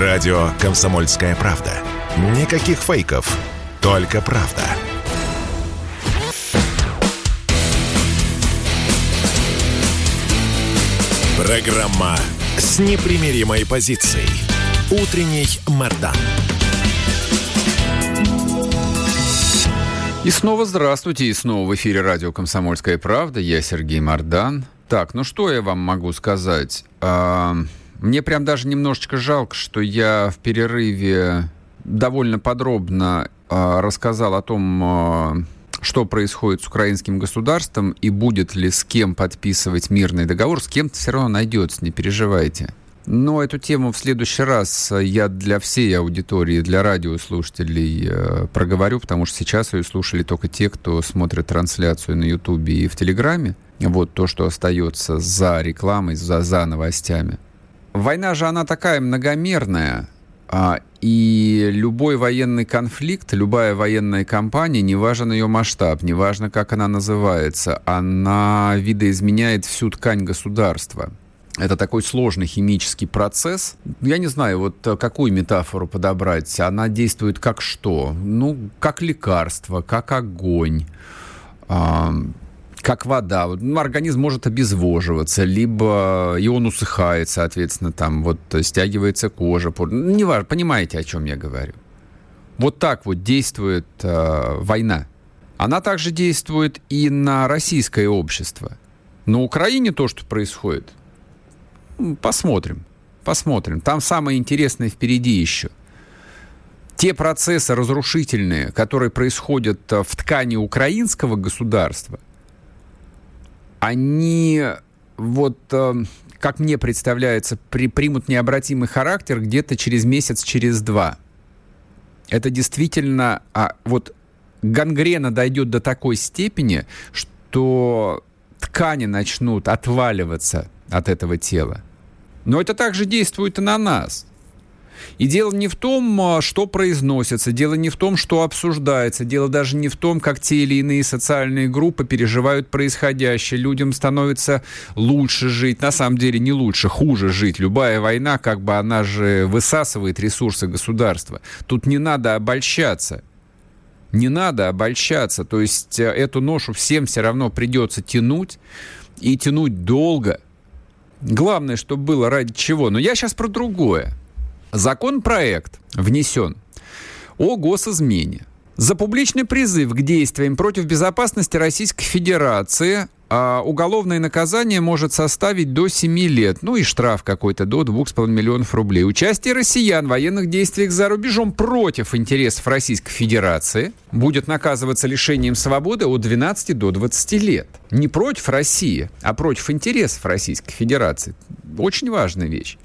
Радио «Комсомольская правда». Никаких фейков, только правда. Программа с непримиримой позицией. Утренний Мордан. И снова здравствуйте, и снова в эфире радио «Комсомольская правда». Я Сергей Мордан. Так, ну что я вам могу сказать? А, мне прям даже немножечко жалко, что я в перерыве довольно подробно а, рассказал о том, а, что происходит с украинским государством и будет ли с кем подписывать мирный договор. С кем-то все равно найдется, не переживайте. Но эту тему в следующий раз я для всей аудитории, для радиослушателей э, проговорю, потому что сейчас ее слушали только те, кто смотрит трансляцию на Ютубе и в Телеграме. Вот то, что остается за рекламой, за, за новостями. Война же, она такая многомерная, а, и любой военный конфликт, любая военная кампания, неважен ее масштаб, неважно, как она называется, она видоизменяет всю ткань государства – это такой сложный химический процесс. Я не знаю, вот э, какую метафору подобрать. Она действует как что? Ну, как лекарство, как огонь, как вода. Ну, организм может обезвоживаться, либо и он усыхает, соответственно, там вот стягивается кожа. Ну, не важно, понимаете, о чем я говорю. Вот так вот действует э, война. Она также действует и на российское общество. На Украине то, что происходит – Посмотрим. Посмотрим. Там самое интересное впереди еще. Те процессы разрушительные, которые происходят э, в ткани украинского государства, они вот, э, как мне представляется, при, примут необратимый характер где-то через месяц, через два. Это действительно, а, вот гангрена дойдет до такой степени, что ткани начнут отваливаться от этого тела. Но это также действует и на нас. И дело не в том, а, что произносится, дело не в том, что обсуждается, дело даже не в том, как те или иные социальные группы переживают происходящее. Людям становится лучше жить, на самом деле не лучше, хуже жить. Любая война, как бы она же высасывает ресурсы государства. Тут не надо обольщаться. Не надо обольщаться. То есть э, эту ношу всем все равно придется тянуть и тянуть долго – Главное, чтобы было ради чего. Но я сейчас про другое. Законопроект внесен о госизмене. За публичный призыв к действиям против безопасности Российской Федерации а уголовное наказание может составить до 7 лет, ну и штраф какой-то до 2,5 миллионов рублей. Участие россиян в военных действиях за рубежом против интересов Российской Федерации будет наказываться лишением свободы от 12 до 20 лет. Не против России, а против интересов Российской Федерации. Очень важная вещь.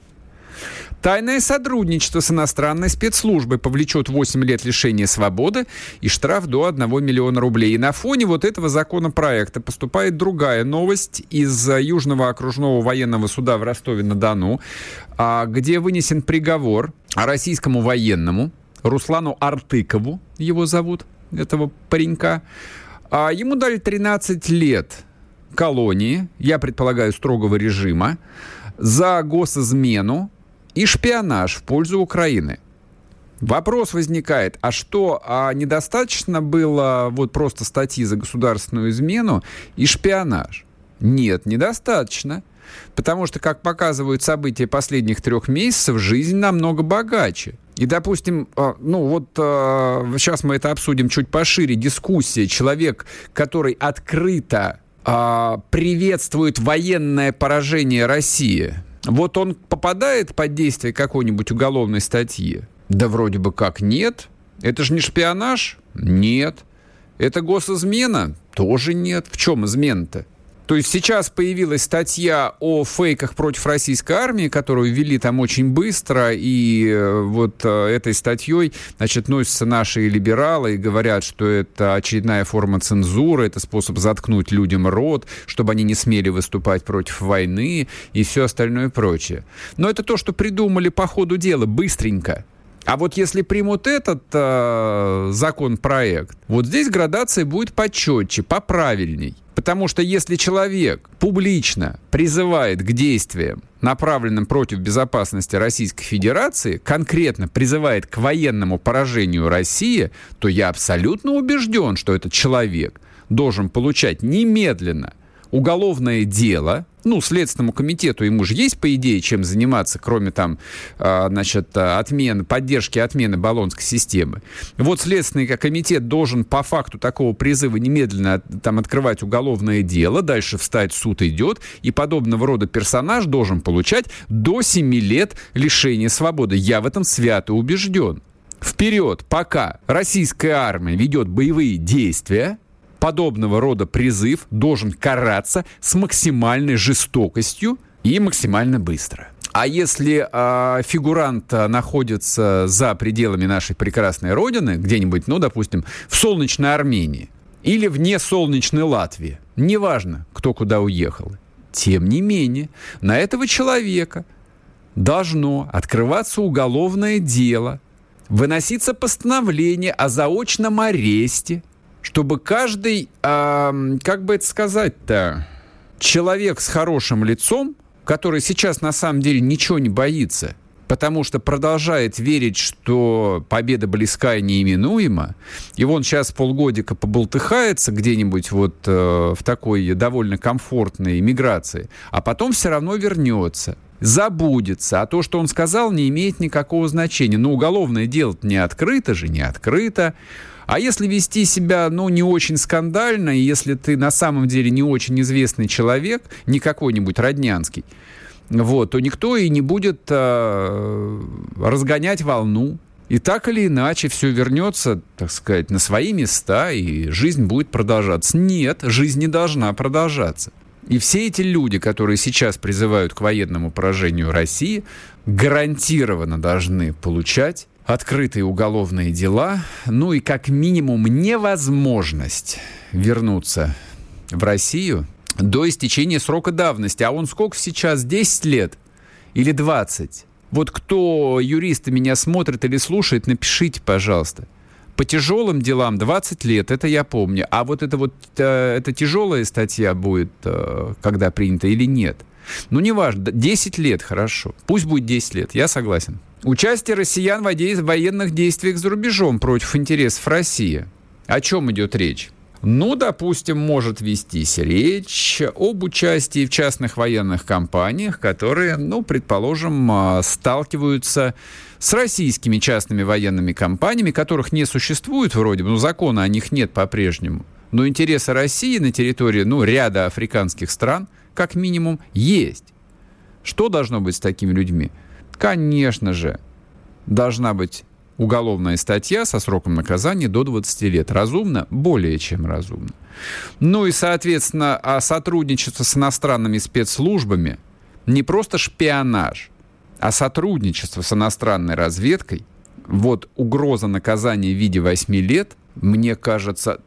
Тайное сотрудничество с иностранной спецслужбой повлечет 8 лет лишения свободы и штраф до 1 миллиона рублей. И на фоне вот этого законопроекта поступает другая новость из Южного окружного военного суда в Ростове-на-Дону, а, где вынесен приговор российскому военному Руслану Артыкову, его зовут, этого паренька. А ему дали 13 лет колонии, я предполагаю, строгого режима, за госизмену, и шпионаж в пользу Украины. Вопрос возникает, а что, а недостаточно было вот просто статьи за государственную измену и шпионаж? Нет, недостаточно. Потому что, как показывают события последних трех месяцев, жизнь намного богаче. И, допустим, а, ну вот сейчас мы это обсудим чуть пошире, дискуссия. Человек, который открыто а, приветствует военное поражение России, вот он попадает под действие какой-нибудь уголовной статьи? Да вроде бы как нет. Это же не шпионаж? Нет. Это госизмена? Тоже нет. В чем измена-то? То есть сейчас появилась статья о фейках против российской армии, которую ввели там очень быстро, и э, вот э, этой статьей, значит, носятся наши либералы и говорят, что это очередная форма цензуры, это способ заткнуть людям рот, чтобы они не смели выступать против войны и все остальное прочее. Но это то, что придумали по ходу дела быстренько. А вот если примут этот э, законопроект, вот здесь градация будет почетче, поправильней. Потому что если человек публично призывает к действиям, направленным против безопасности Российской Федерации, конкретно призывает к военному поражению России, то я абсолютно убежден, что этот человек должен получать немедленно уголовное дело, ну, Следственному комитету ему же есть, по идее, чем заниматься, кроме там, э, значит, отмены, поддержки отмены баллонской системы. Вот Следственный комитет должен по факту такого призыва немедленно там открывать уголовное дело, дальше встать, суд идет, и подобного рода персонаж должен получать до 7 лет лишения свободы. Я в этом свято убежден. Вперед, пока российская армия ведет боевые действия, подобного рода призыв должен караться с максимальной жестокостью и максимально быстро. А если э, фигурант находится за пределами нашей прекрасной родины, где-нибудь, ну, допустим, в солнечной Армении или вне солнечной Латвии, неважно, кто куда уехал, тем не менее, на этого человека должно открываться уголовное дело, выноситься постановление о заочном аресте чтобы каждый, э, как бы это сказать-то, человек с хорошим лицом, который сейчас на самом деле ничего не боится, потому что продолжает верить, что победа близка и неименуема, и он сейчас полгодика поболтыхается где-нибудь вот э, в такой довольно комфортной миграции, а потом все равно вернется забудется, а то, что он сказал, не имеет никакого значения. Но уголовное дело не открыто же, не открыто. А если вести себя, ну, не очень скандально, и если ты на самом деле не очень известный человек, не какой-нибудь роднянский, вот, то никто и не будет э, разгонять волну. И так или иначе все вернется, так сказать, на свои места, и жизнь будет продолжаться. Нет, жизнь не должна продолжаться. И все эти люди, которые сейчас призывают к военному поражению России, гарантированно должны получать открытые уголовные дела, ну и как минимум невозможность вернуться в Россию до истечения срока давности. А он сколько сейчас? 10 лет или 20? Вот кто юристы меня смотрит или слушает, напишите, пожалуйста. По тяжелым делам 20 лет, это я помню. А вот это вот, э, это тяжелая статья будет, э, когда принята или нет? Ну, неважно, 10 лет, хорошо. Пусть будет 10 лет, я согласен. Участие россиян в военных действиях за рубежом против интересов России. О чем идет речь? Ну, допустим, может вестись речь об участии в частных военных компаниях, которые, ну, предположим, а, сталкиваются с российскими частными военными компаниями, которых не существует вроде бы, но закона о них нет по-прежнему. Но интересы России на территории, ну, ряда африканских стран, как минимум, есть. Что должно быть с такими людьми? Конечно же, должна быть уголовная статья со сроком наказания до 20 лет. Разумно? Более чем разумно. Ну и, соответственно, а сотрудничество с иностранными спецслужбами не просто шпионаж, а сотрудничество с иностранной разведкой, вот угроза наказания в виде 8 лет, мне кажется,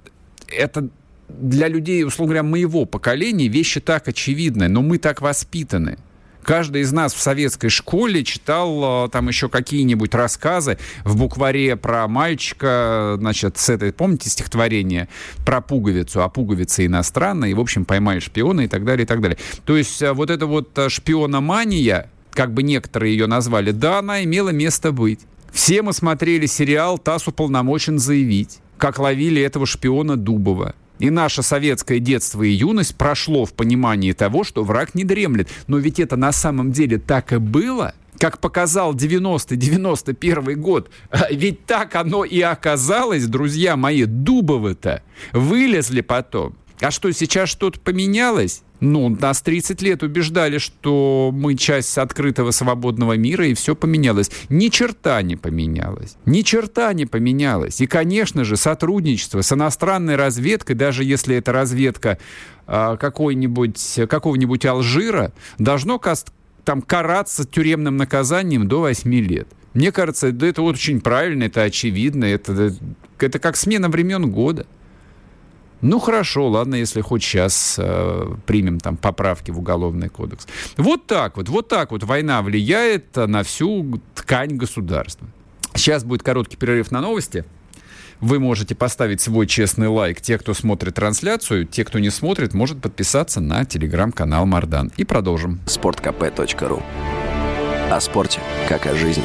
это для людей, условно говоря, моего поколения вещи так очевидны, но мы так воспитаны – Каждый из нас в советской школе читал э, там еще какие-нибудь рассказы в букваре про мальчика, значит, с этой, помните стихотворение про пуговицу, а пуговица иностранная, и, в общем, поймали шпиона и так далее, и так далее. То есть э, вот эта вот э, шпиономания, как бы некоторые ее назвали, да, она имела место быть. Все мы смотрели сериал «ТАСС уполномочен заявить», как ловили этого шпиона Дубова. И наше советское детство и юность прошло в понимании того, что враг не дремлет. Но ведь это на самом деле так и было. Как показал 90-91 год, ведь так оно и оказалось, друзья мои, Дубовы-то вылезли потом. А что, сейчас что-то поменялось? Ну, нас 30 лет убеждали, что мы часть открытого свободного мира, и все поменялось. Ни черта не поменялось. Ни черта не поменялось. И, конечно же, сотрудничество с иностранной разведкой, даже если это разведка э, какой-нибудь, какого-нибудь Алжира, должно там караться тюремным наказанием до 8 лет. Мне кажется, да, это очень правильно, это очевидно, это, это как смена времен года. Ну хорошо, ладно, если хоть сейчас э, примем там поправки в уголовный кодекс. Вот так вот, вот так вот война влияет на всю ткань государства. Сейчас будет короткий перерыв на новости. Вы можете поставить свой честный лайк. Те, кто смотрит трансляцию, те, кто не смотрит, может подписаться на телеграм-канал Мардан. И продолжим. Спорткп.ру О спорте, как о жизни.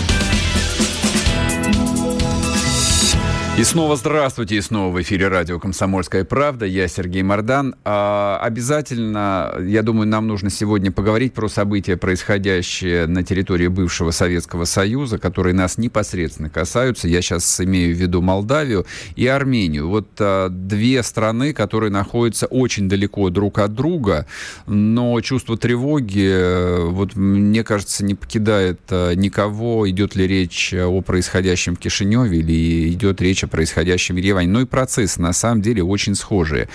И снова здравствуйте, и снова в эфире радио «Комсомольская правда». Я Сергей Мордан. А, обязательно, я думаю, нам нужно сегодня поговорить про события, происходящие на территории бывшего Советского Союза, которые нас непосредственно касаются. Я сейчас имею в виду Молдавию и Армению. Вот а, две страны, которые находятся очень далеко друг от друга, но чувство тревоги, вот мне кажется, не покидает а, никого. Идет ли речь о происходящем в Кишиневе или идет речь о происходящем в Ереване. Но и процессы на самом деле очень схожие.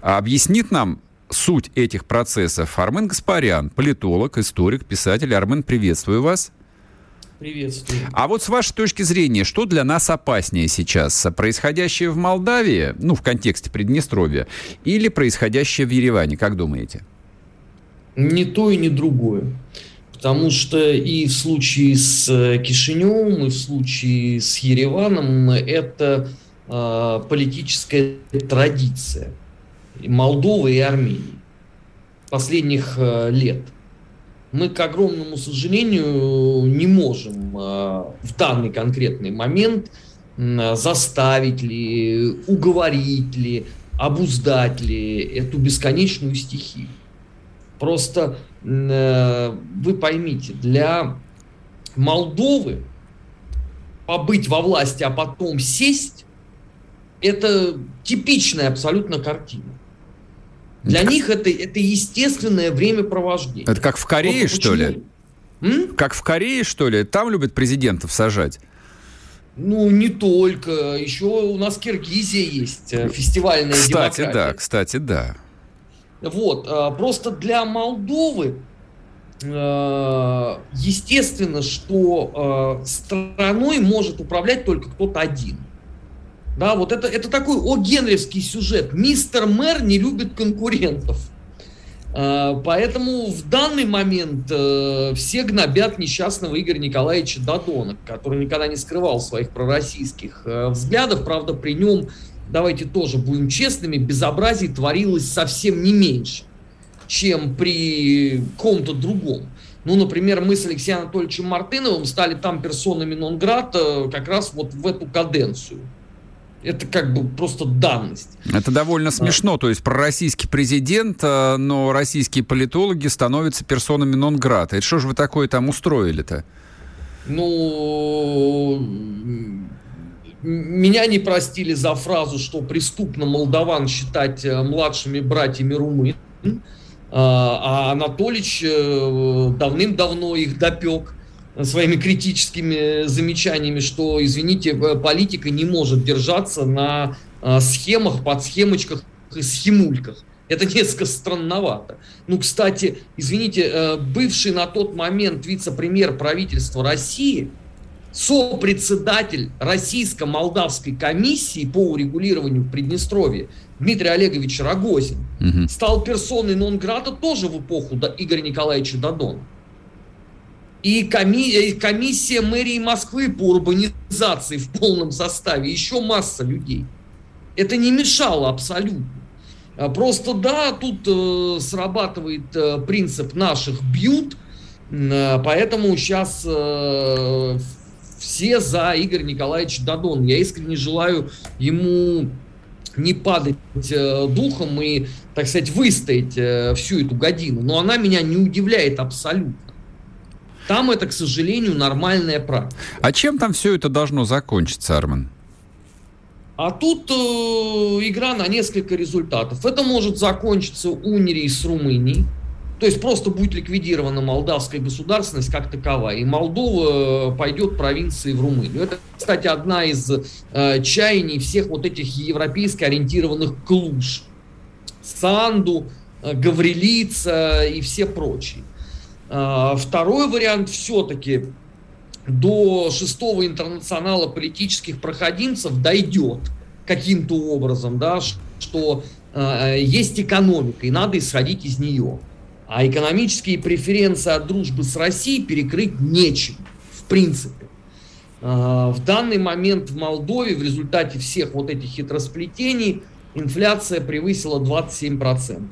Объяснит нам суть этих процессов Армен Гаспарян, политолог, историк, писатель. Армен, приветствую вас. Приветствую. А вот с вашей точки зрения, что для нас опаснее сейчас? Происходящее в Молдавии, ну, в контексте Приднестровья, или происходящее в Ереване, как думаете? Ни то и ни другое. Потому что и в случае с э, Кишиневым, и в случае с Ереваном это э, политическая традиция Молдовы и Армении последних э, лет. Мы, к огромному сожалению, не можем э, в данный конкретный момент э, заставить ли, уговорить ли, обуздать ли эту бесконечную стихию. Просто Э, вы поймите, для Молдовы побыть во власти, а потом сесть, это типичная абсолютно картина. Для них это, это естественное времяпровождение. Это как в Корее, вот что ли? М? Как в Корее, что ли? Там любят президентов сажать. Ну, не только. Еще у нас Киргизия есть, э, фестивальная кстати, демократия. да, кстати, да. Вот, а, просто для Молдовы а, естественно, что а, страной может управлять только кто-то один. Да, вот это, это такой о генревский сюжет. Мистер мэр не любит конкурентов. Поэтому в данный момент э, все гнобят несчастного Игоря Николаевича Дадона, который никогда не скрывал своих пророссийских э, взглядов. Правда, при нем давайте тоже будем честными, безобразий творилось совсем не меньше, чем при ком-то другом. Ну, например, мы с Алексеем Анатольевичем Мартыновым стали там персонами нон-грата как раз вот в эту каденцию. Это как бы просто данность. Это довольно смешно. То есть пророссийский президент, э, но российские политологи становятся персонами нон-грата. Это что же вы такое там устроили-то? Ну, меня не простили за фразу, что преступно молдаван считать э, младшими братьями румын. А, а Анатолич э, давным-давно их допек своими критическими замечаниями, что, извините, э, политика не может держаться на схемах, подсхемочках и схемульках. Это несколько странновато. Ну, кстати, извините, бывший на тот момент вице-премьер правительства России – сопредседатель Российско-Молдавской комиссии по урегулированию Приднестровья Дмитрий Олегович Рогозин угу. стал персоной нон-грата тоже в эпоху Игоря Николаевича Дадона. И коми- комиссия мэрии Москвы по урбанизации в полном составе, еще масса людей. Это не мешало абсолютно. А просто да, тут э, срабатывает э, принцип наших бьют, э, поэтому сейчас э, все за Игорь Николаевич Дадон. Я искренне желаю ему не падать э, духом и, так сказать, выстоять э, всю эту годину. Но она меня не удивляет абсолютно. Там это, к сожалению, нормальная практика. А чем там все это должно закончиться, Арман? А тут э, игра на несколько результатов. Это может закончиться унией с Румынией. То есть просто будет ликвидирована молдавская государственность как таковая, и Молдова э, пойдет провинции в Румынию. Это, кстати, одна из э, чаяний всех вот этих европейски ориентированных клуш. Санду, э, Гаврилица и все прочие. Э, второй вариант все-таки до шестого интернационала политических проходимцев дойдет каким-то образом, да, что э, есть экономика, и надо исходить из нее. А экономические преференции от дружбы с Россией перекрыть нечем, в принципе. Э, в данный момент в Молдове в результате всех вот этих хитросплетений инфляция превысила 27%.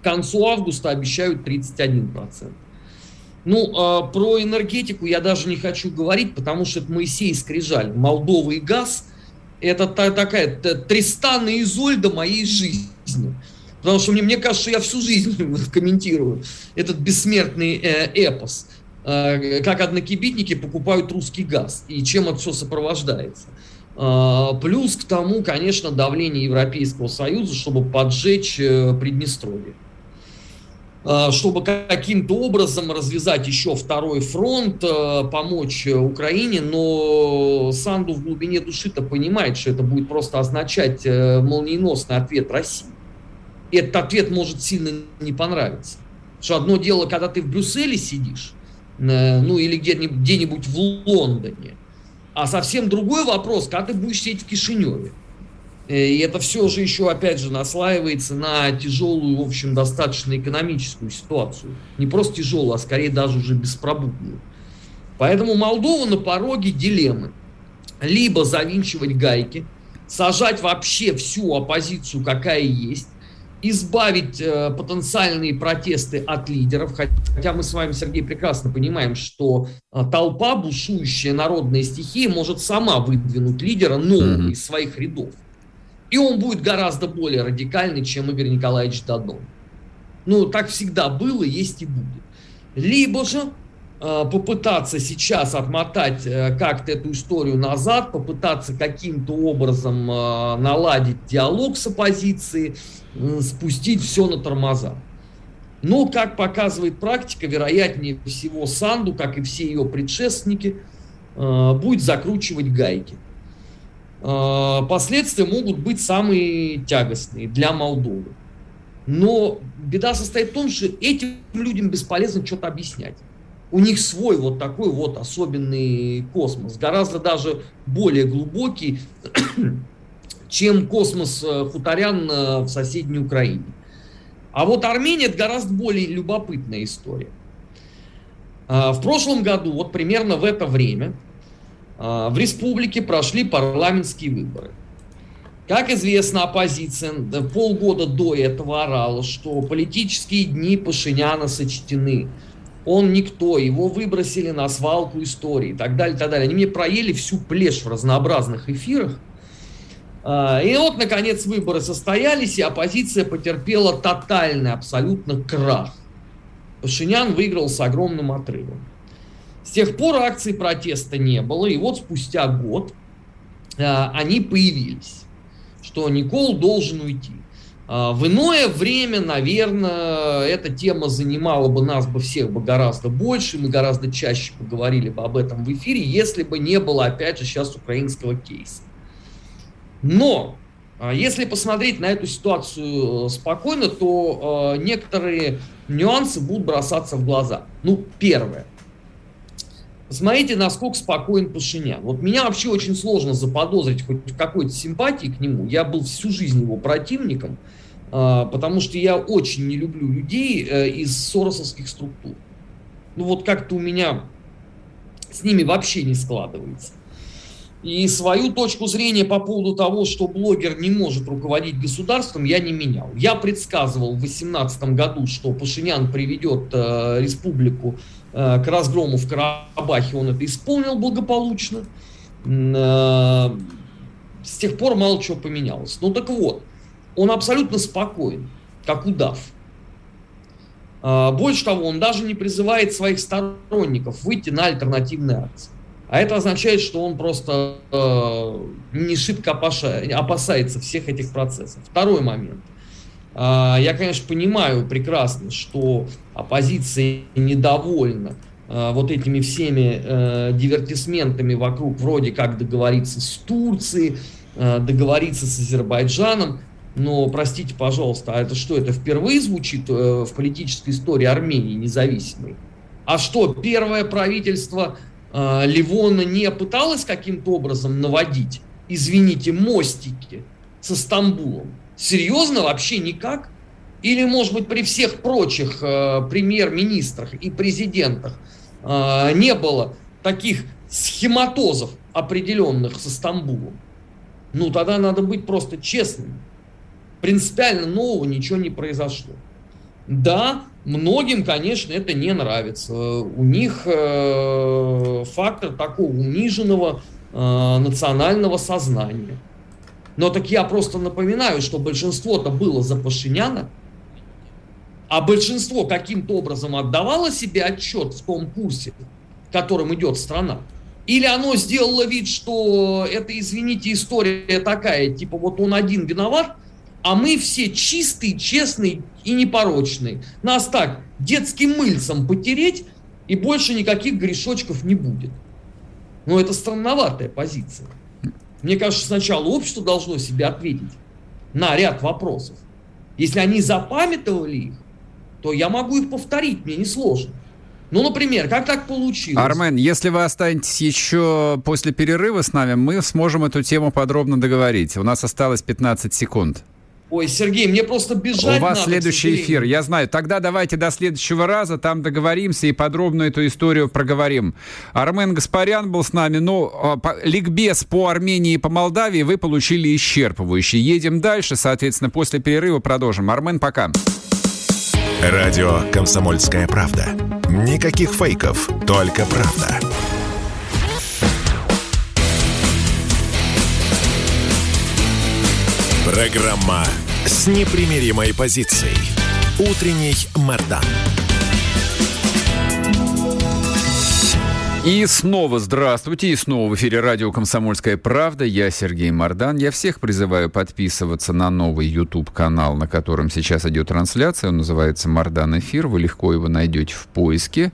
К концу августа обещают 31%. Ну, э, про энергетику я даже не хочу говорить, потому что это Моисей Скрижаль. Молдова и газ – это та, такая Тристана и Изольда моей жизни. Потому что мне, мне кажется, что я всю жизнь комментирую этот бессмертный э, эпос. Э, как однокибитники покупают русский газ и чем это все сопровождается. Э, плюс к тому, конечно, давление Европейского Союза, чтобы поджечь э, Приднестровье. Э, чтобы каким-то образом развязать еще второй фронт, э, помочь Украине, но Санду в глубине души-то понимает, что это будет просто означать э, молниеносный ответ России. Этот ответ может сильно не понравиться. Что одно дело, когда ты в Брюсселе сидишь, ну или где-нибудь в Лондоне, а совсем другой вопрос, когда ты будешь сидеть в Кишиневе. Э, и это все же еще, опять же, наслаивается на тяжелую, в общем, достаточно экономическую ситуацию. Не просто тяжелую, а скорее даже уже беспробудную. Поэтому Молдова на пороге дилеммы. Либо завинчивать гайки, сажать вообще всю оппозицию, какая есть, избавить э, потенциальные протесты от лидеров, хотя мы с вами, Сергей, прекрасно понимаем, что э, толпа, бушующая народная стихия, может сама выдвинуть лидера нового mm-hmm. из своих рядов. И он будет гораздо более радикальный, чем Игорь Николаевич Дадон. Ну, так всегда было, есть и будет. Либо же э, попытаться сейчас отмотать э, как-то эту историю назад, попытаться каким-то образом э, наладить диалог с оппозицией, спустить все на тормоза. Но, как показывает практика, вероятнее всего Санду, как и все ее предшественники, э, будет закручивать гайки. Э, последствия могут быть самые тягостные для Молдовы. Но беда состоит в том, что этим людям бесполезно что-то объяснять. У них свой вот такой вот особенный космос, гораздо даже более глубокий, чем космос э, хуторян э, в соседней Украине. А вот Армения это гораздо более любопытная история. В прошлом году, вот примерно в это время, а, в республике прошли парламентские выборы. Как известно, оппозиция полгода до этого орала, что политические дни Пашиняна сочтены. Он никто, его выбросили на свалку истории и так далее, и так далее. Они мне проели всю плешь в разнообразных эфирах. А, и вот, наконец, выборы состоялись, и оппозиция потерпела тотальный, абсолютно крах. Пашинян выиграл с огромным отрывом. С тех пор акций протеста не было, и вот спустя год э, они появились, что Никол должен уйти. Э, в иное время, наверное, эта тема занимала бы нас бы всех бы гораздо больше, мы гораздо чаще поговорили бы об этом в эфире, если бы не было, опять же, сейчас украинского кейса. Но если посмотреть на эту ситуацию спокойно, то э, некоторые нюансы будут бросаться в глаза. Ну, первое. Посмотрите, насколько спокоен Пашинян. Вот меня вообще очень сложно заподозрить хоть в какой-то симпатии к нему. Я был всю жизнь его противником, а, потому что я очень не люблю людей э, из соросовских структур. Ну вот как-то у меня с ними вообще не складывается. И свою точку зрения по поводу того, что блогер не может руководить государством, я не менял. Я предсказывал в 2018 году, что Пашинян приведет э, республику Э, к разгрому в Карабахе он это исполнил благополучно. Э, с тех пор мало чего поменялось. Ну так вот, он абсолютно спокоен, как удав. Э, больше того, он даже не призывает своих сторонников выйти на альтернативные акции. А это означает, что он просто э, не шибко опасается всех этих процессов. Второй момент – а, я, конечно, понимаю прекрасно, что оппозиция недовольна а, вот этими всеми э, дивертисментами вокруг вроде как договориться с Турцией, э, договориться с Азербайджаном. Но, простите, пожалуйста, а это что, это впервые звучит э, в политической истории Армении независимой? А что, первое правительство Ливона не пыталось каким-то образом наводить извините, мостики со Стамбулом? Серьезно? Вообще никак? Или, может быть, при всех прочих э, премьер-министрах и президентах э, не было таких схематозов определенных со Стамбулом? Ну, тогда надо быть просто честным. Принципиально нового ничего не произошло. Да, многим, конечно, это не нравится. У них э, фактор такого униженного э, национального сознания. Но так я просто напоминаю, что большинство-то было за Пашиняна, а большинство каким-то образом отдавало себе отчет в том курсе, которым идет страна. Или оно сделало вид, что это, извините, история такая, типа вот он один виноват, а мы все чистые, честные и непорочные. Нас так детским мыльцем потереть, и больше никаких грешочков не будет. Но это странноватая позиция. Мне кажется, сначала общество должно себе ответить на ряд вопросов. Если они запамятовали их, то я могу их повторить, мне несложно. Ну, например, как так получилось? Армен, если вы останетесь еще после перерыва с нами, мы сможем эту тему подробно договорить. У нас осталось 15 секунд. Ой, Сергей, мне просто бежать У вас надо, следующий эфир, я знаю. Тогда давайте до следующего раза, там договоримся и подробно эту историю проговорим. Армен Гаспарян был с нами. Ну, а, по, ликбез по Армении и по Молдавии вы получили исчерпывающий. Едем дальше, соответственно, после перерыва продолжим. Армен, пока. Радио «Комсомольская правда». Никаких фейков, только правда. Программа с непримиримой позицией. Утренний Мордан. И снова здравствуйте, и снова в эфире радио «Комсомольская правда». Я Сергей Мордан. Я всех призываю подписываться на новый YouTube-канал, на котором сейчас идет трансляция. Он называется «Мордан Эфир». Вы легко его найдете в поиске.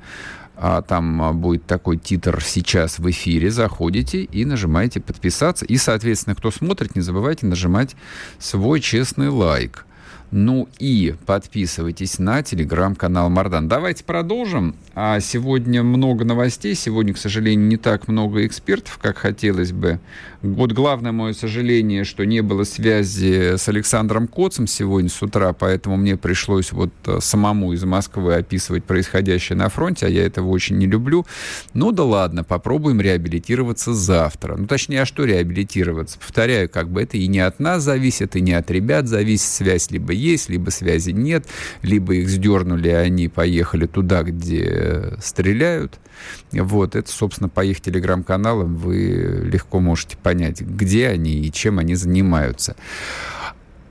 А там а, будет такой титр «Сейчас в эфире». Заходите и нажимаете «Подписаться». И, соответственно, кто смотрит, не забывайте нажимать свой честный лайк. Ну и подписывайтесь на телеграм-канал Мардан. Давайте продолжим. А сегодня много новостей. Сегодня, к сожалению, не так много экспертов, как хотелось бы. Вот главное мое сожаление, что не было связи с Александром Коцем сегодня с утра, поэтому мне пришлось вот э, самому из Москвы описывать происходящее на фронте, а я этого очень не люблю. Ну да ладно, попробуем реабилитироваться завтра. Ну точнее, а что реабилитироваться? Повторяю, как бы это и не от нас зависит, и не от ребят зависит. Связь либо есть, либо связи нет, либо их сдернули, и они поехали туда, где стреляют. Вот, это, собственно, по их телеграм-каналам вы легко можете понять, где они и чем они занимаются.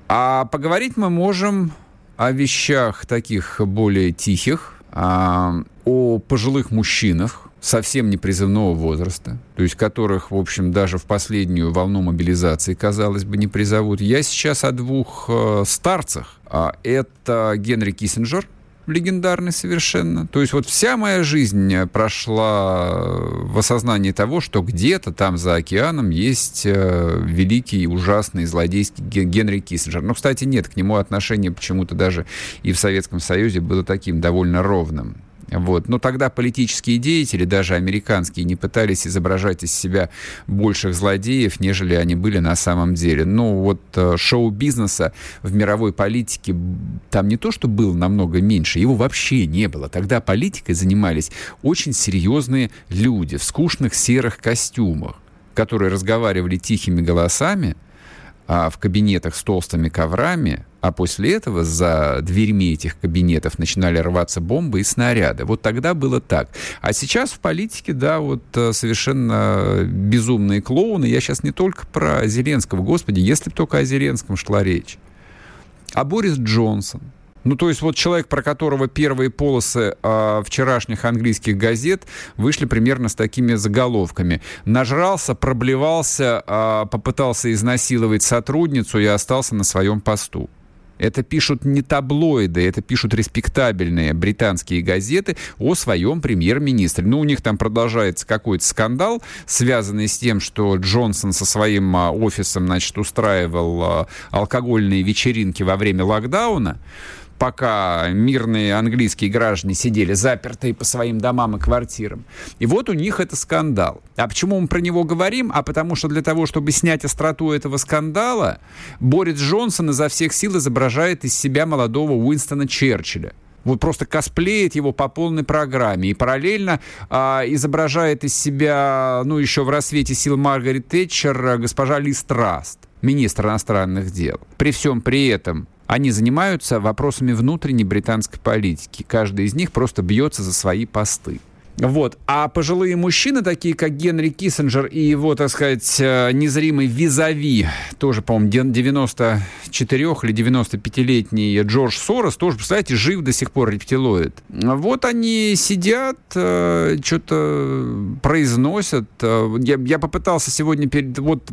А поговорить мы можем о вещах таких более тихих, о, о пожилых мужчинах, совсем не призывного возраста, то есть которых, в общем, даже в последнюю волну мобилизации, казалось бы, не призовут. Я сейчас о двух э, старцах. А это Генри Киссинджер – легендарный совершенно. То есть вот вся моя жизнь прошла в осознании того, что где-то там за океаном есть э, великий, ужасный, злодейский Генри Киссинджер. Но, кстати, нет, к нему отношение почему-то даже и в Советском Союзе было таким довольно ровным. Вот. Но тогда политические деятели, даже американские, не пытались изображать из себя больших злодеев, нежели они были на самом деле. Ну, вот э, шоу-бизнеса в мировой политике там не то, что было намного меньше, его вообще не было. Тогда политикой занимались очень серьезные люди в скучных серых костюмах, которые разговаривали тихими голосами, а, в кабинетах с толстыми коврами, а после этого за дверьми этих кабинетов начинали рваться бомбы и снаряды. Вот тогда было так. А сейчас в политике, да, вот э, совершенно безумные клоуны. Я сейчас не только про Зеленского, господи, если бы только о Зеленском шла речь. А Борис Джонсон – ну, то есть вот человек, про которого первые полосы э, вчерашних английских газет вышли примерно с такими заголовками. Нажрался, проблевался, э, попытался изнасиловать сотрудницу и остался на своем посту. Это пишут не таблоиды, это пишут респектабельные британские газеты о своем премьер-министре. Ну, у них там продолжается какой-то скандал, связанный с тем, что Джонсон со своим а, офисом, значит, устраивал а, алкогольные вечеринки во время локдауна. Пока мирные английские граждане сидели запертые по своим домам и квартирам. И вот у них это скандал. А почему мы про него говорим? А потому что для того, чтобы снять остроту этого скандала, Борис Джонсон изо всех сил изображает из себя молодого Уинстона Черчилля вот просто косплеит его по полной программе и параллельно а, изображает из себя, ну, еще в рассвете сил Маргарет Тэтчер госпожа Ли Страст, министр иностранных дел. При всем при этом они занимаются вопросами внутренней британской политики. Каждый из них просто бьется за свои посты. Вот. А пожилые мужчины, такие как Генри Киссинджер и его, так сказать, э, незримый визави, тоже, по-моему, 94 или 95-летний Джордж Сорос, тоже, представляете, жив до сих пор рептилоид. Вот они сидят, э, что-то произносят. Э, я, я попытался сегодня перед, вот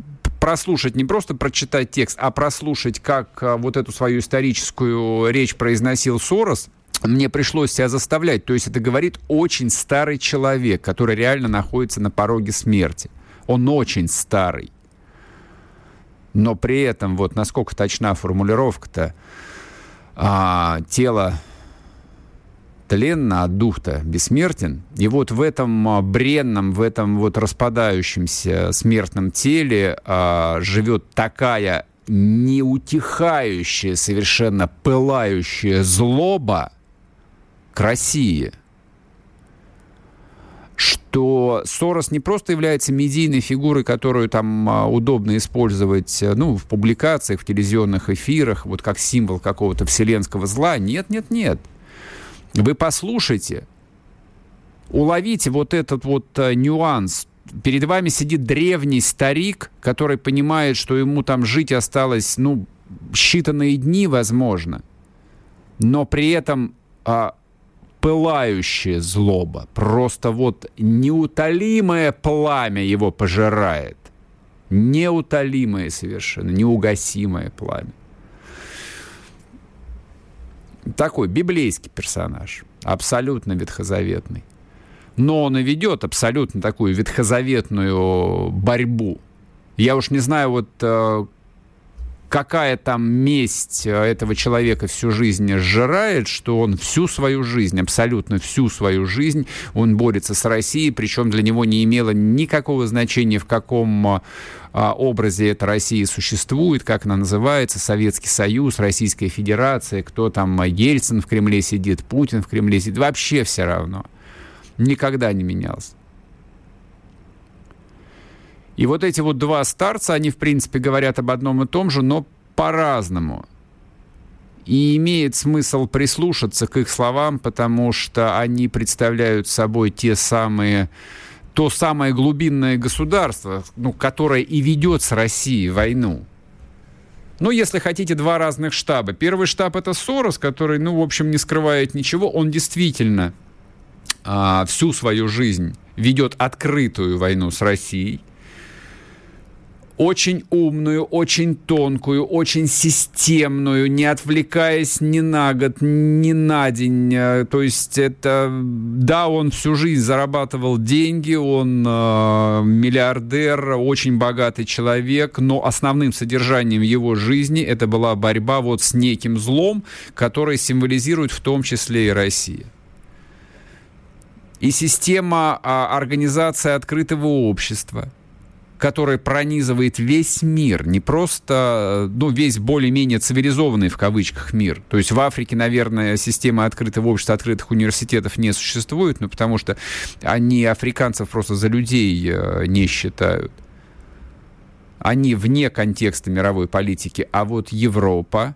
прослушать, не просто прочитать текст, а прослушать, как вот эту свою историческую речь произносил Сорос мне пришлось себя заставлять. То есть это говорит очень старый человек, который реально находится на пороге смерти. Он очень старый. Но при этом, вот насколько точна формулировка-то, а, тело тленно, а дух-то бессмертен. И вот в этом а, бренном, в этом вот распадающемся смертном теле а, живет такая неутихающая, совершенно пылающая злоба, к России, что Сорос не просто является медийной фигурой, которую там а, удобно использовать э, ну, в публикациях, в телевизионных эфирах, вот как символ какого-то вселенского зла. Нет, нет, нет. Вы послушайте, уловите вот этот вот э, нюанс. Перед вами сидит древний старик, который понимает, что ему там жить осталось, ну, считанные дни, возможно. Но при этом а, пылающая злоба. Просто вот неутолимое пламя его пожирает. Неутолимое совершенно, неугасимое пламя. Такой библейский персонаж, абсолютно ветхозаветный. Но он и ведет абсолютно такую ветхозаветную борьбу. Я уж не знаю, вот э, какая там месть э, этого человека всю жизнь сжирает, что он всю свою жизнь, абсолютно всю свою жизнь, он борется с Россией, причем для него не имело никакого значения, в каком а, а, образе эта Россия существует, как она называется, Советский Союз, Российская Федерация, кто там, Ельцин в Кремле сидит, Путин в Кремле сидит, вообще все равно. Никогда не менялся. И вот эти вот два старца, они, в принципе, говорят об одном и том же, но по-разному. И имеет смысл прислушаться к их словам, потому что они представляют собой те самые то самое глубинное государство, ну, которое и ведет с Россией войну. Ну, если хотите, два разных штаба. Первый штаб — это Сорос, который, ну, в общем, не скрывает ничего. Он действительно а, всю свою жизнь ведет открытую войну с Россией очень умную, очень тонкую, очень системную, не отвлекаясь ни на год, ни на день. Э, то есть это, да, он всю жизнь зарабатывал деньги, он э, миллиардер, очень богатый человек, но основным содержанием его жизни это была борьба вот с неким злом, который символизирует в том числе и Россия. И система а, организации открытого общества – который пронизывает весь мир, не просто, ну, весь более-менее цивилизованный в кавычках мир. То есть в Африке, наверное, система открытого общества, открытых университетов не существует, ну, потому что они африканцев просто за людей э, не считают. Они вне контекста мировой политики. А вот Европа,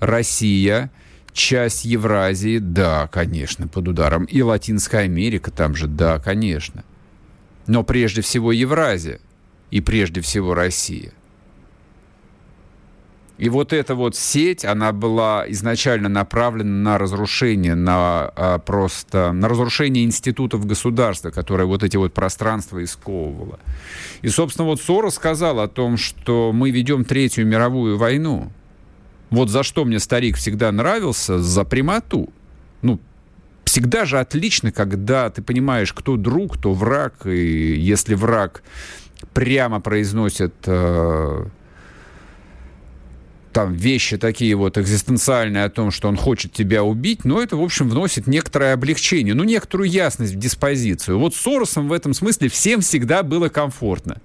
Россия, часть Евразии, да, конечно, под ударом. И Латинская Америка там же, да, конечно. Но прежде всего Евразия и прежде всего Россия. И вот эта вот сеть, она была изначально направлена на разрушение, на а, просто на разрушение институтов государства, которое вот эти вот пространства исковывало. И, собственно, вот Сора сказал о том, что мы ведем Третью мировую войну. Вот за что мне старик всегда нравился, за прямоту. Ну, всегда же отлично, когда ты понимаешь, кто друг, кто враг, и если враг прямо произносят э, там вещи такие вот экзистенциальные о том, что он хочет тебя убить, но это, в общем, вносит некоторое облегчение, ну, некоторую ясность в диспозицию. Вот Соросом в этом смысле всем всегда было комфортно.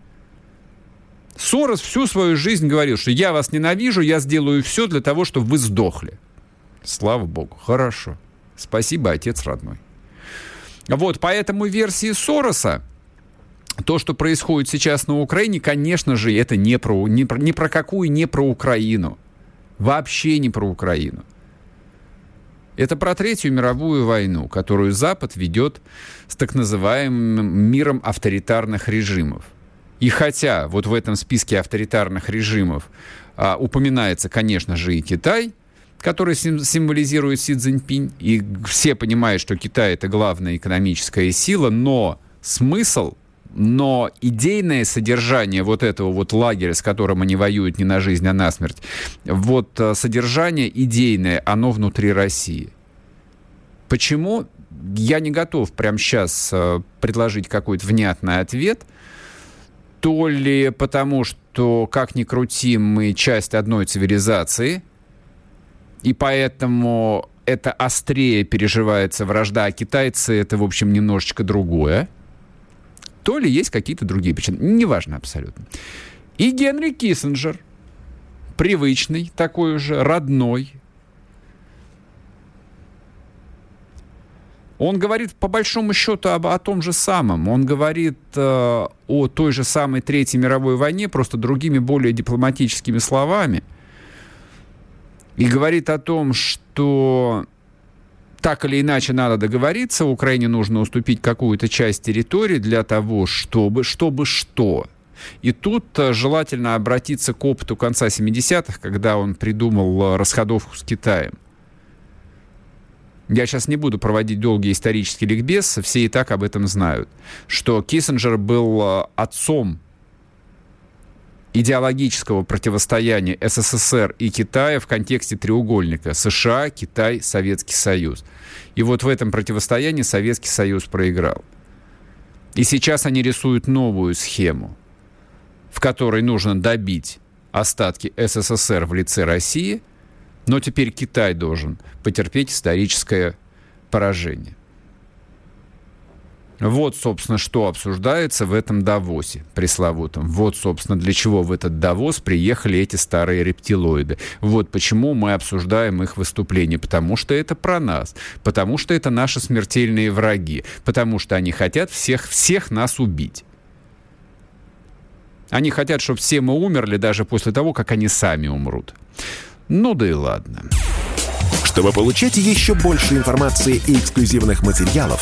Сорос всю свою жизнь говорил, что я вас ненавижу, я сделаю все для того, чтобы вы сдохли. Слава богу, хорошо. Спасибо, отец родной. Вот, поэтому версии Сороса, то, что происходит сейчас на Украине, конечно же, это не про, не, про, не про какую, не про Украину. Вообще не про Украину. Это про Третью мировую войну, которую Запад ведет с так называемым миром авторитарных режимов. И хотя вот в этом списке авторитарных режимов а, упоминается, конечно же, и Китай, который символизирует Си Цзиньпинь, и все понимают, что Китай это главная экономическая сила, но смысл но идейное содержание вот этого вот лагеря, с которым они воюют не на жизнь, а на смерть, вот э, содержание идейное, оно внутри России. Почему? Я не готов прямо сейчас э, предложить какой-то внятный ответ. То ли потому, что, как ни крути, мы часть одной цивилизации, и поэтому это острее переживается вражда, а китайцы это, в общем, немножечко другое. То ли есть какие-то другие причины. Неважно абсолютно. И Генри Киссинджер, привычный, такой уже, родной, Он говорит по большому счету об, о том же самом. Он говорит э, о той же самой Третьей мировой войне, просто другими, более дипломатическими словами – и говорит о том, что так или иначе надо договориться, Украине нужно уступить какую-то часть территории для того, чтобы, чтобы что. И тут э, желательно обратиться к опыту конца 70-х, когда он придумал э, расходовку с Китаем. Я сейчас не буду проводить долгий исторический ликбез, все и так об этом знают, что Киссинджер был э, отцом идеологического противостояния СССР и Китая в контексте треугольника США, Китай, Советский Союз. И вот в этом противостоянии Советский Союз проиграл. И сейчас они рисуют новую схему, в которой нужно добить остатки СССР в лице России, но теперь Китай должен потерпеть историческое поражение. Вот, собственно, что обсуждается в этом Давосе пресловутом. Вот, собственно, для чего в этот Давос приехали эти старые рептилоиды. Вот почему мы обсуждаем их выступление. Потому что это про нас. Потому что это наши смертельные враги. Потому что они хотят всех, всех нас убить. Они хотят, чтобы все мы умерли даже после того, как они сами умрут. Ну да и ладно. Чтобы получать еще больше информации и эксклюзивных материалов,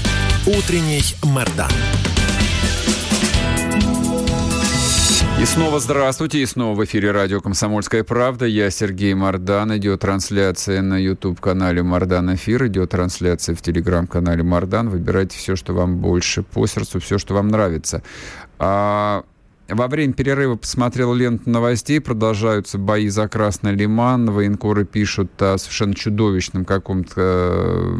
Утренний Мордан. И снова здравствуйте, и снова в эфире радио «Комсомольская правда». Я Сергей Мордан. Идет трансляция на YouTube-канале «Мордан Эфир». Идет трансляция в телеграм-канале «Мордан». Выбирайте все, что вам больше по сердцу, все, что вам нравится. А во время перерыва посмотрел ленту новостей, продолжаются бои за Красный Лиман, военкоры пишут о совершенно чудовищном каком-то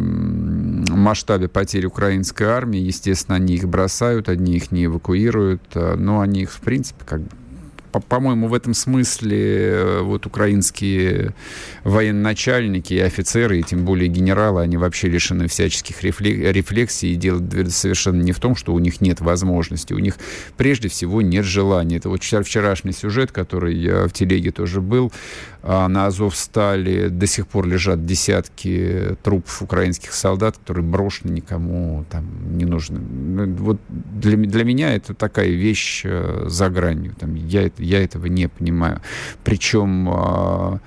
масштабе потерь украинской армии. Естественно, они их бросают, одни их не эвакуируют, а, но они их, в принципе, как бы по-моему, в этом смысле э, вот украинские военачальники и офицеры, и тем более генералы, они вообще лишены всяческих рефлексий и дело совершенно не в том, что у них нет возможности, у них прежде всего нет желания. Это вот вчерашний сюжет, который я в телеге тоже был, а на Азовстале до сих пор лежат десятки трупов украинских солдат, которые брошены никому там не нужны. Ну, вот для, для меня это такая вещь э, за гранью. Там, я, я этого не понимаю. Причем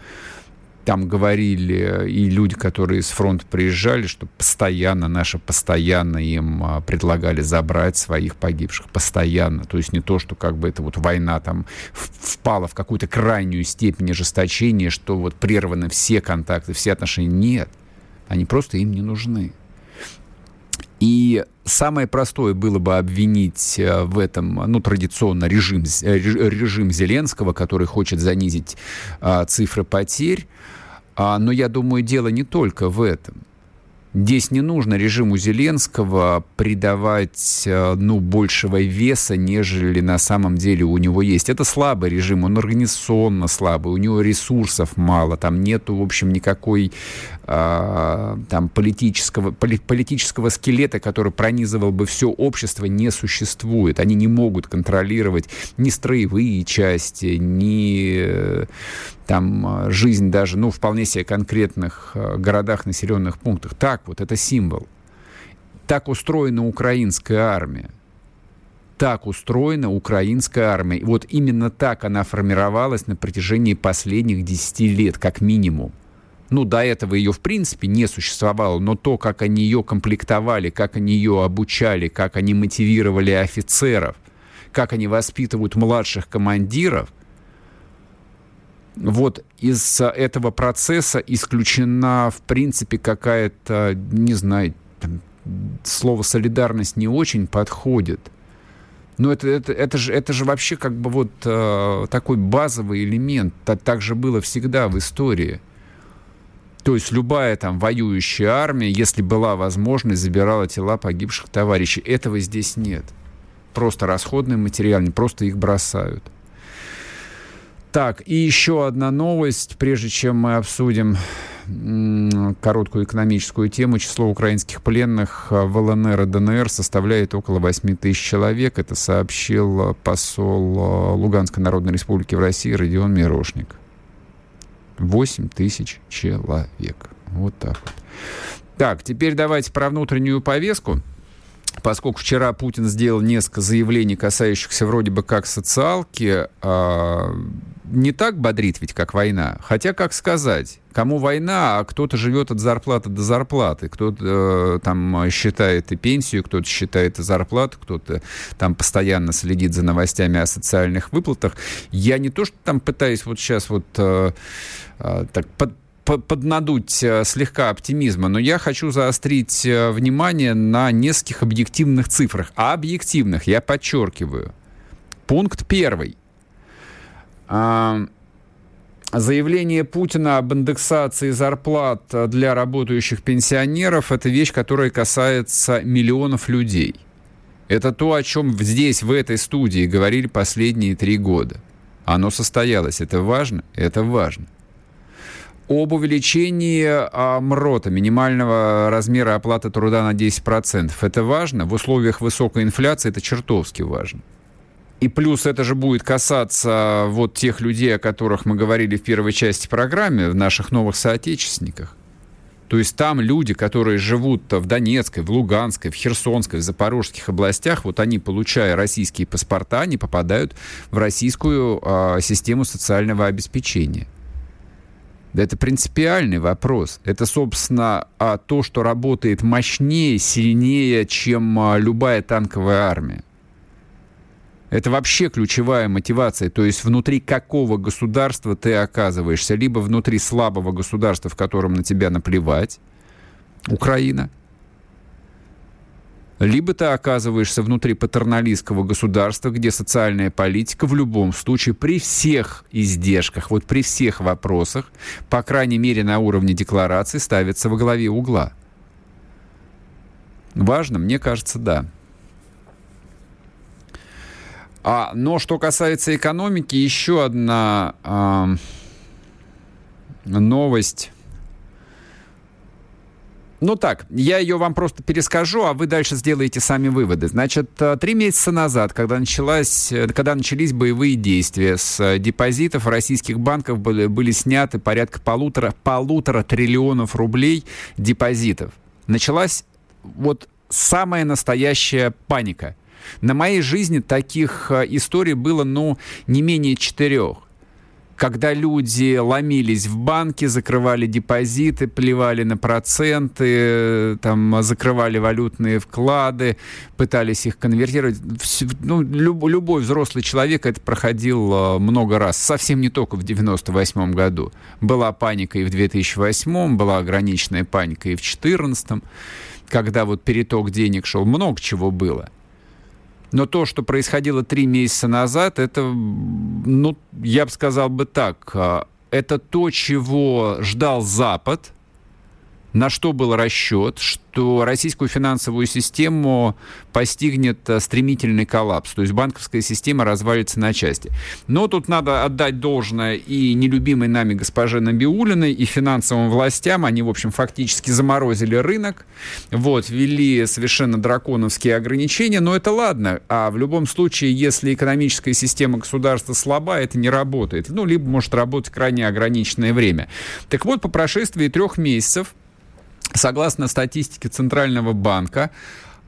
там говорили и люди, которые с фронта приезжали, что постоянно, наши постоянно им а, предлагали забрать своих погибших. Постоянно. То есть не то, что как бы это вот война там впала в какую-то крайнюю степень ожесточения, что вот прерваны все контакты, все отношения. Нет. Они просто им не нужны. И самое простое было бы обвинить э, в этом, ну, традиционно режим, э, режим Зеленского, который хочет занизить а, цифры потерь. А, но я думаю, дело не только в этом. Здесь не нужно режиму Зеленского придавать э, ну, большего веса, нежели на самом деле у него есть. Это слабый режим, он организационно слабый, у него ресурсов мало, там нету, в общем, никакой а, там, политического, политического скелета, который пронизывал бы все общество, не существует. Они не могут контролировать ни строевые части, ни э, там жизнь даже, ну, вполне себе конкретных э, городах, населенных пунктах. Так вот, это символ. Так устроена украинская армия. Так устроена украинская армия. И вот именно так она формировалась на протяжении последних 10 лет, как минимум. Ну, до этого ее, в принципе, не существовало, но то, как они ее комплектовали, как они ее обучали, как они мотивировали офицеров, как они воспитывают младших командиров, вот из этого процесса исключена, в принципе, какая-то, не знаю, там, слово солидарность не очень подходит. Но это, это, это, же, это же вообще как бы вот э, такой базовый элемент. Так, так же было всегда в истории. То есть любая там воюющая армия, если была возможность, забирала тела погибших товарищей. Этого здесь нет. Просто расходный материал, не просто их бросают. Так, и еще одна новость, прежде чем мы обсудим короткую экономическую тему. Число украинских пленных в ЛНР и ДНР составляет около 8 тысяч человек. Это сообщил посол Луганской Народной Республики в России Родион Мирошник. 8 тысяч человек. Вот так вот. Так, теперь давайте про внутреннюю повестку. Поскольку вчера Путин сделал несколько заявлений, касающихся вроде бы как социалки, э, не так бодрит ведь, как война. Хотя, как сказать, кому война, а кто-то живет от зарплаты до зарплаты. Кто-то э, там считает и пенсию, кто-то считает и зарплату, кто-то там постоянно следит за новостями о социальных выплатах. Я не то, что там пытаюсь вот сейчас вот э, э, так под поднадуть э, слегка оптимизма, но я хочу заострить э, внимание на нескольких объективных цифрах. А объективных, я подчеркиваю. Пункт первый. А, заявление Путина об индексации зарплат для работающих пенсионеров – это вещь, которая касается миллионов людей. Это то, о чем здесь, в этой студии, говорили последние три года. Оно состоялось. Это важно? Это важно об увеличении а, МРОТа, минимального размера оплаты труда на 10%. Это важно. В условиях высокой инфляции это чертовски важно. И плюс это же будет касаться вот тех людей, о которых мы говорили в первой части программы, в наших новых соотечественниках. То есть там люди, которые живут в Донецкой, в Луганской, в Херсонской, в Запорожских областях, вот они, получая российские паспорта, они попадают в российскую э, систему социального обеспечения. Это принципиальный вопрос. Это, собственно, а, то, что работает мощнее, сильнее, чем а, любая танковая армия. Это вообще ключевая мотивация. То есть внутри какого государства ты оказываешься? Либо внутри слабого государства, в котором на тебя наплевать, Украина – либо ты оказываешься внутри патерналистского государства, где социальная политика в любом случае при всех издержках, вот при всех вопросах, по крайней мере на уровне декларации, ставится во главе угла. Важно? Мне кажется, да. А, но что касается экономики, еще одна э, новость ну так, я ее вам просто перескажу, а вы дальше сделаете сами выводы. Значит, э, три месяца назад, когда, началась, э, когда начались боевые действия, с э, депозитов российских банков были, были сняты порядка полутора, полутора триллионов рублей депозитов. Началась вот самая настоящая паника. На моей жизни таких историй было, ну, не менее четырех. когда люди ломились в банки, закрывали депозиты, плевали на проценты, там, закрывали валютные вклады, пытались их конвертировать. Ну, люб, любой взрослый человек это проходил э, много раз. Совсем не только в 98 году. Была паника и в 2008, была ограниченная паника и в 2014, когда вот переток денег шел. Много чего было. Но то, что происходило три месяца назад, это, ну, я бы сказал бы так, а, это то, чего ждал Запад, на что был расчет, что российскую финансовую систему постигнет э, стремительный коллапс, то есть банковская система развалится на части. Но тут надо отдать должное и нелюбимой нами госпоже Набиулиной, и финансовым властям. Они, в общем, фактически заморозили рынок, вот, ввели совершенно драконовские ограничения, но это ладно. А в любом случае, если экономическая система государства слаба, это не работает. Ну, либо может работать крайне ограниченное время. Так вот, по прошествии трех месяцев Согласно статистике Центрального банка,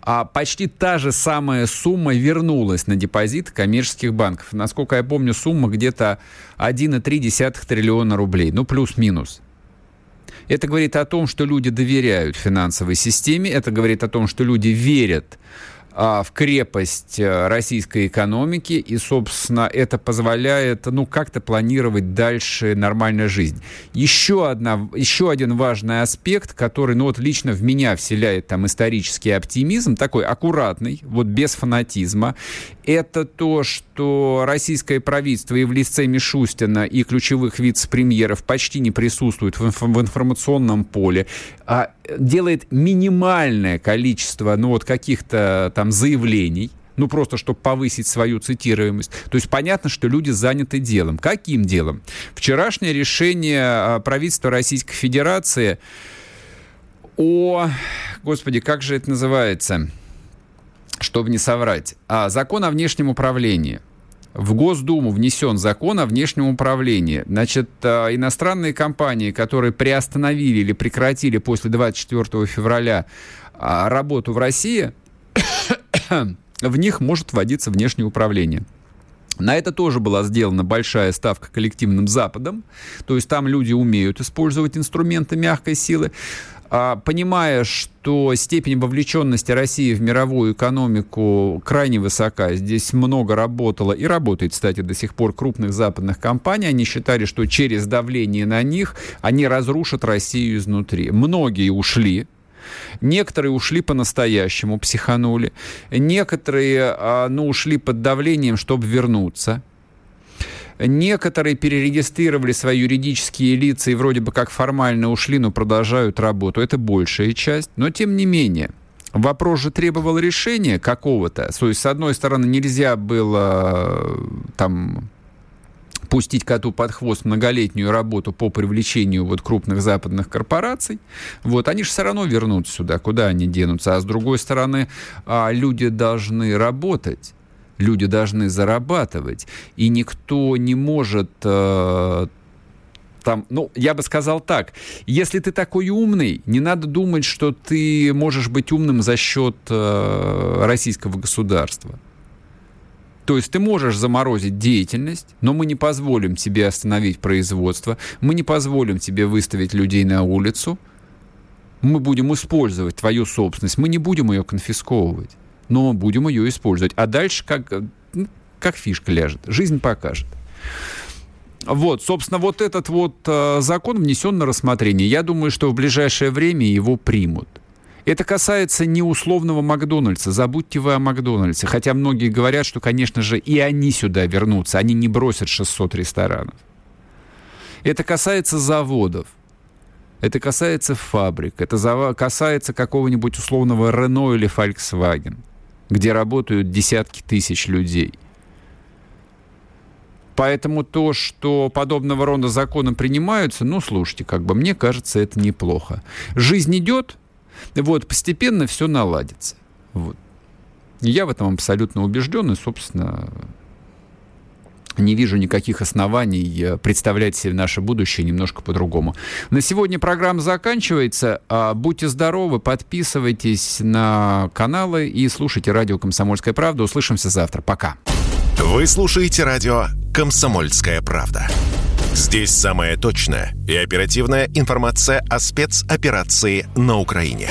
а почти та же самая сумма вернулась на депозит коммерческих банков. Насколько я помню, сумма где-то 1,3 триллиона рублей, ну плюс-минус. Это говорит о том, что люди доверяют финансовой системе, это говорит о том, что люди верят в крепость э, российской экономики, и, собственно, это позволяет, ну, как-то планировать дальше нормальную жизнь. Еще, одна, еще один важный аспект, который, ну, вот лично в меня вселяет там исторический оптимизм, такой аккуратный, вот без фанатизма, это то, что российское правительство и в лице Мишустина, и ключевых вице-премьеров почти не присутствуют в, инф в информационном поле, а делает минимальное количество, ну, вот каких-то там заявлений, ну, просто чтобы повысить свою цитируемость. То есть понятно, что люди заняты делом. Каким делом? Вчерашнее решение а, правительства Российской Федерации о... Господи, как же это называется? Чтобы не соврать. А, закон о внешнем управлении в Госдуму внесен закон о внешнем управлении. Значит, а, иностранные компании, которые приостановили или прекратили после 24 февраля а, работу в России, в них может вводиться внешнее управление. На это тоже была сделана большая ставка коллективным Западом. То есть там люди умеют использовать инструменты мягкой силы. А, понимая, что степень вовлеченности России в мировую экономику крайне высока, здесь много работало и работает, кстати, до сих пор крупных западных компаний, они считали, что через давление на них они разрушат Россию изнутри. Многие ушли, Некоторые ушли по-настоящему, психанули. Некоторые, а, ну, ушли под давлением, чтобы вернуться. Некоторые перерегистрировали свои юридические лица и вроде бы как формально ушли, но продолжают работу. Это большая часть. Но тем не менее, Вопрос же требовал решения какого-то. То есть, с одной стороны, нельзя было там пустить коту под хвост многолетнюю работу по привлечению вот крупных западных корпораций, вот, они же все равно вернутся сюда, куда они денутся. А с другой стороны, а, люди должны работать люди должны зарабатывать, и никто не может э, там, ну, я бы сказал так, если ты такой умный, не надо думать, что ты можешь быть умным за счет э, российского государства. То есть ты можешь заморозить деятельность, но мы не позволим тебе остановить производство, мы не позволим тебе выставить людей на улицу, мы будем использовать твою собственность, мы не будем ее конфисковывать, но будем ее использовать. А дальше как, ну, как фишка ляжет, жизнь покажет. Вот, собственно, вот этот вот э, закон внесен на рассмотрение. Я думаю, что в ближайшее время его примут. Это касается не условного Макдональдса. Забудьте вы о Макдональдсе. Хотя многие говорят, что, конечно же, и они сюда вернутся. Они не бросят 600 ресторанов. Это касается заводов. Это касается фабрик. Это касается какого-нибудь условного Рено или Volkswagen, где работают десятки тысяч людей. Поэтому то, что подобного рода законы принимаются, ну, слушайте, как бы мне кажется, это неплохо. Жизнь идет, вот, постепенно все наладится. Вот. Я в этом абсолютно убежден, и, собственно, не вижу никаких оснований э, представлять себе наше будущее немножко по-другому. На сегодня программа заканчивается. А, будьте здоровы, подписывайтесь на каналы и слушайте радио «Комсомольская правда». Услышимся завтра. Пока. Вы слушаете радио «Комсомольская правда». Здесь самая точная и оперативная информация о спецоперации на Украине.